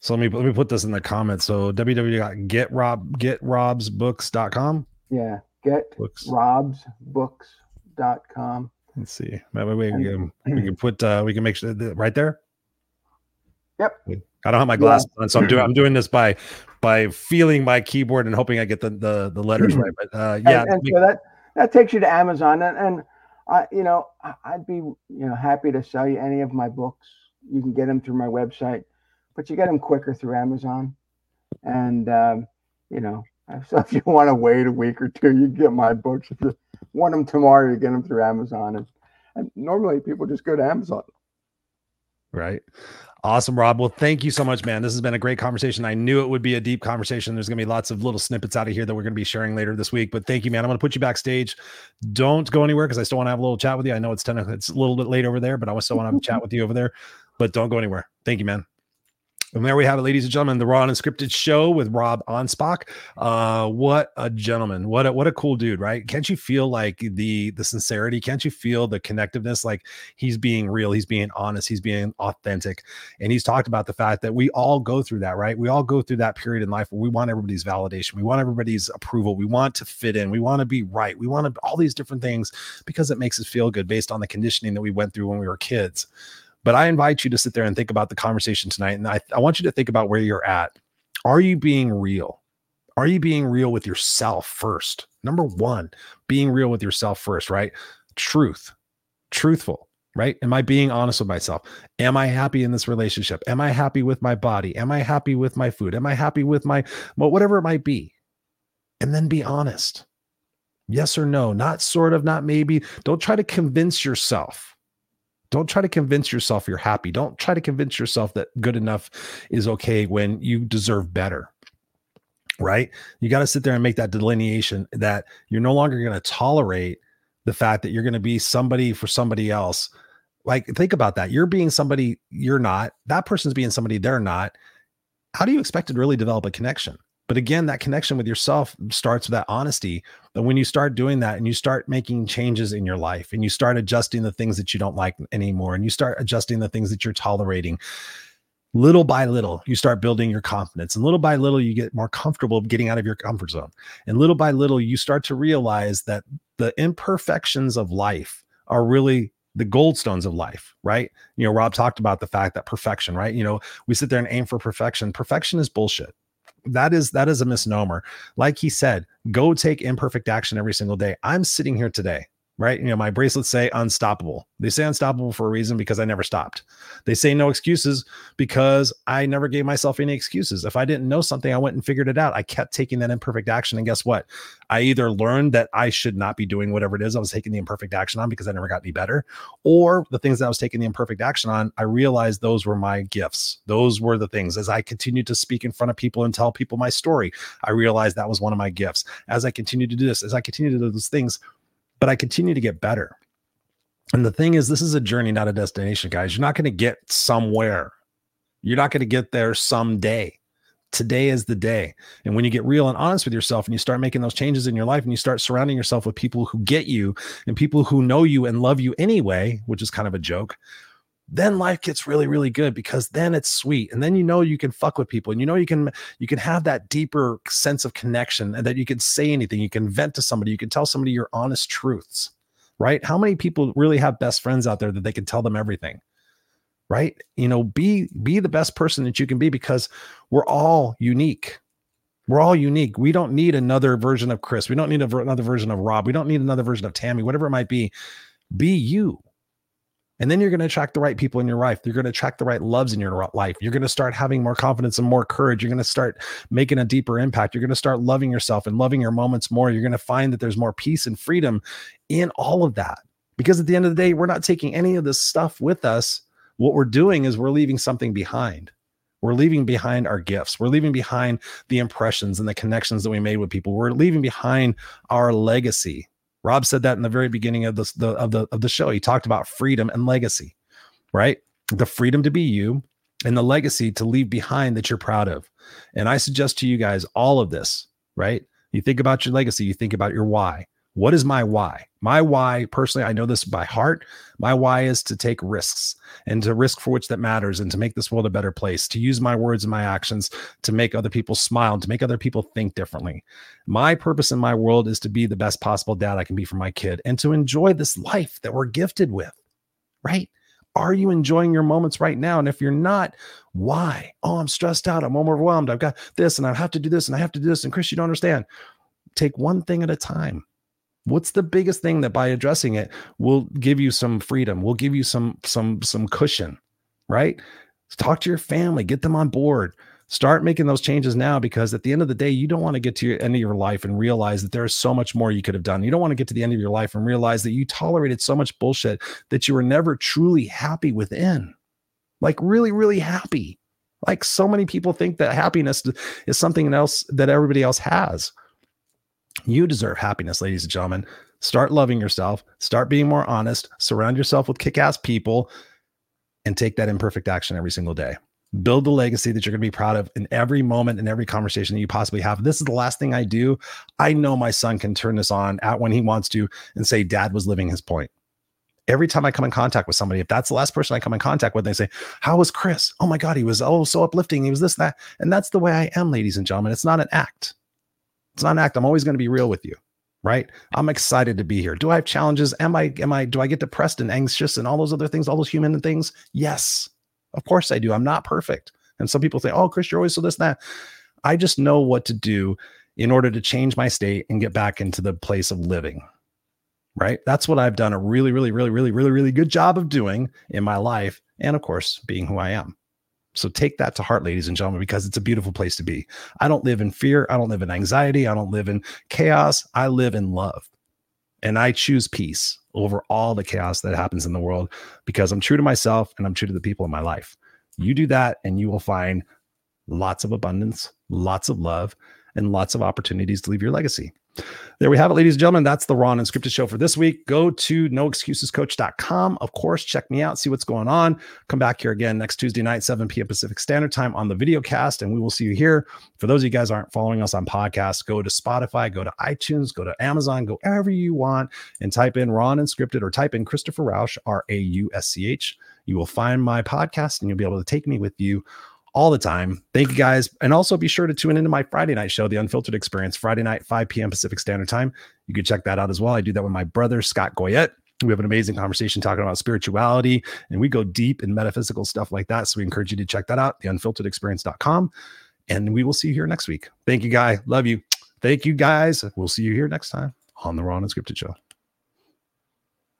So let me let me put this in the comments. So www.getrob.getrobsbooks.com. Yeah, Books. getrobsbooks.com. Let's see. Maybe we can we can put uh we can make sure that right there. Yep. I don't have my glasses on, so I'm doing I'm doing this by by feeling my keyboard and hoping I get the the, the letters right. But uh yeah, and, and so that that takes you to Amazon, and, and I, you know, I'd be, you know, happy to sell you any of my books. You can get them through my website, but you get them quicker through Amazon. And um, you know, so if you want to wait a week or two, you get my books. If you want them tomorrow, you get them through Amazon. And, and normally people just go to Amazon. Right. Awesome, Rob. Well, thank you so much, man. This has been a great conversation. I knew it would be a deep conversation. There's going to be lots of little snippets out of here that we're going to be sharing later this week. But thank you, man. I'm going to put you backstage. Don't go anywhere because I still want to have a little chat with you. I know it's 10, it's a little bit late over there, but I still want to have a chat with you over there. But don't go anywhere. Thank you, man. And there we have it, ladies and gentlemen, the Raw and Unscripted Show with Rob Anspach. Uh, what a gentleman! What a what a cool dude, right? Can't you feel like the the sincerity? Can't you feel the connectiveness? Like he's being real, he's being honest, he's being authentic, and he's talked about the fact that we all go through that, right? We all go through that period in life where we want everybody's validation, we want everybody's approval, we want to fit in, we want to be right, we want to all these different things because it makes us feel good based on the conditioning that we went through when we were kids. But I invite you to sit there and think about the conversation tonight. And I, I want you to think about where you're at. Are you being real? Are you being real with yourself first? Number one, being real with yourself first, right? Truth, truthful, right? Am I being honest with myself? Am I happy in this relationship? Am I happy with my body? Am I happy with my food? Am I happy with my, well, whatever it might be? And then be honest. Yes or no, not sort of, not maybe. Don't try to convince yourself don't try to convince yourself you're happy. Don't try to convince yourself that good enough is okay when you deserve better. Right? You got to sit there and make that delineation that you're no longer going to tolerate the fact that you're going to be somebody for somebody else. Like, think about that. You're being somebody you're not. That person's being somebody they're not. How do you expect to really develop a connection? But again, that connection with yourself starts with that honesty. And when you start doing that and you start making changes in your life and you start adjusting the things that you don't like anymore and you start adjusting the things that you're tolerating, little by little, you start building your confidence. And little by little, you get more comfortable getting out of your comfort zone. And little by little, you start to realize that the imperfections of life are really the gold stones of life, right? You know, Rob talked about the fact that perfection, right? You know, we sit there and aim for perfection. Perfection is bullshit that is that is a misnomer. Like he said go take imperfect action every single day. I'm sitting here today right? You know my bracelets say unstoppable. They say unstoppable for a reason because i never stopped. They say no excuses because i never gave myself any excuses. If i didn't know something i went and figured it out. I kept taking that imperfect action and guess what? I either learned that i should not be doing whatever it is i was taking the imperfect action on because i never got any better or the things that i was taking the imperfect action on i realized those were my gifts. Those were the things. As i continued to speak in front of people and tell people my story i realized that was one of my gifts. As i continued to do this as i continued to do those things but I continue to get better. And the thing is, this is a journey, not a destination, guys. You're not going to get somewhere. You're not going to get there someday. Today is the day. And when you get real and honest with yourself and you start making those changes in your life and you start surrounding yourself with people who get you and people who know you and love you anyway, which is kind of a joke, then life gets really really good because then it's sweet and then you know you can fuck with people and you know you can you can have that deeper sense of connection and that you can say anything you can vent to somebody you can tell somebody your honest truths right? How many people really have best friends out there that they can tell them everything right? You know be be the best person that you can be because we're all unique. We're all unique. We don't need another version of chris. We don't need another version of rob. We don't need another version of tammy whatever it might be. Be you and then you're going to attract the right people in your life. You're going to attract the right loves in your life. You're going to start having more confidence and more courage. You're going to start making a deeper impact. You're going to start loving yourself and loving your moments more. You're going to find that there's more peace and freedom in all of that Because at the end of the day, we're not taking any of this stuff with us. What we're doing is we're leaving something behind. We're leaving behind our gifts. We're leaving behind the impressions and the connections that we made with people. We're leaving behind our legacy. Rob said that in the very beginning of the, of the of the show. He talked about freedom and legacy, right? The freedom to be you and the legacy to leave behind that you're proud of. And I suggest to you guys all of this, right? You think about your legacy, you think about your why. What is my why? My why, personally, I know this by heart. My why is to take risks and to risk for which that matters and to make this world a better place, to use my words and my actions to make other people smile and to make other people think differently. My purpose in my world is to be the best possible dad I can be for my kid and to enjoy this life that we're gifted with, right? Are you enjoying your moments right now? And if you're not, why? Oh, I'm stressed out. I'm overwhelmed. I've got this and I have to do this and I have to do this. And Chris, you don't understand. Take one thing at a time what's the biggest thing that by addressing it will give you some freedom will give you some some some cushion right? Talk to your family get them on board. Start making those changes now because at the end of the day you don't want to get to the end of your life and realize that there's so much more you could have done. You don't want to get to the end of your life and realize that you tolerated so much bullshit that you were never truly happy within. Like really really happy. Like so many people think that happiness is something else that everybody else has you deserve happiness, ladies and gentlemen. Start loving yourself, start being more honest, surround yourself with kick ass people, and take that imperfect action every single day. Build the legacy that you're going to be proud of in every moment in every conversation that you possibly have. This is the last thing I do. I know my son can turn this on at when he wants to and say, Dad was living his point every time I come in contact with somebody, if that's the last person I come in contact with, they say, How was Chris? Oh my God, he was oh so uplifting. He was this, that. And that's the way I am, ladies and gentlemen. It's not an act. It's not an act. I'm always going to be real with you. Right. I'm excited to be here. Do I have challenges? Am I, am I, do I get depressed and anxious and all those other things, all those human things? Yes. Of course I do. I'm not perfect. And some people say, oh, Chris, you're always so this, and that. I just know what to do in order to change my state and get back into the place of living. Right. That's what I've done a really, really, really, really, really, really good job of doing in my life. And of course, being who I am. So take that to heart, ladies and gentlemen, because it's a beautiful place to be. I don't live in fear. I don't live in anxiety. I don't live in chaos. I live in love. And I choose peace over all the chaos that happens in the world because I'm true to myself and I'm true to the people in my life. You do that, and you will find lots of abundance, lots of love, and lots of opportunities to leave your legacy. There we have it, ladies and gentlemen. That's the Raw and Unscripted show for this week. Go to noexcusescoach.com. Of course, check me out, see what's going on. Come back here again next Tuesday night, 7 p.m. Pacific Standard Time on the video cast, and we will see you here. For those of you guys aren't following us on podcasts, go to Spotify, go to iTunes, go to Amazon, go wherever you want, and type in Raw and Unscripted or type in Christopher Rausch, R A U S C H. You will find my podcast and you'll be able to take me with you all the time. Thank you guys. And also be sure to tune into my Friday night show, The Unfiltered Experience, Friday night, 5 p.m. Pacific Standard Time. You can check that out as well. I do that with my brother, Scott Goyette. We have an amazing conversation talking about spirituality and we go deep in metaphysical stuff like that. So we encourage you to check that out, theunfilteredexperience.com. And we will see you here next week. Thank you, guy. Love you. Thank you, guys. We'll see you here next time on the Raw and Unscripted Show.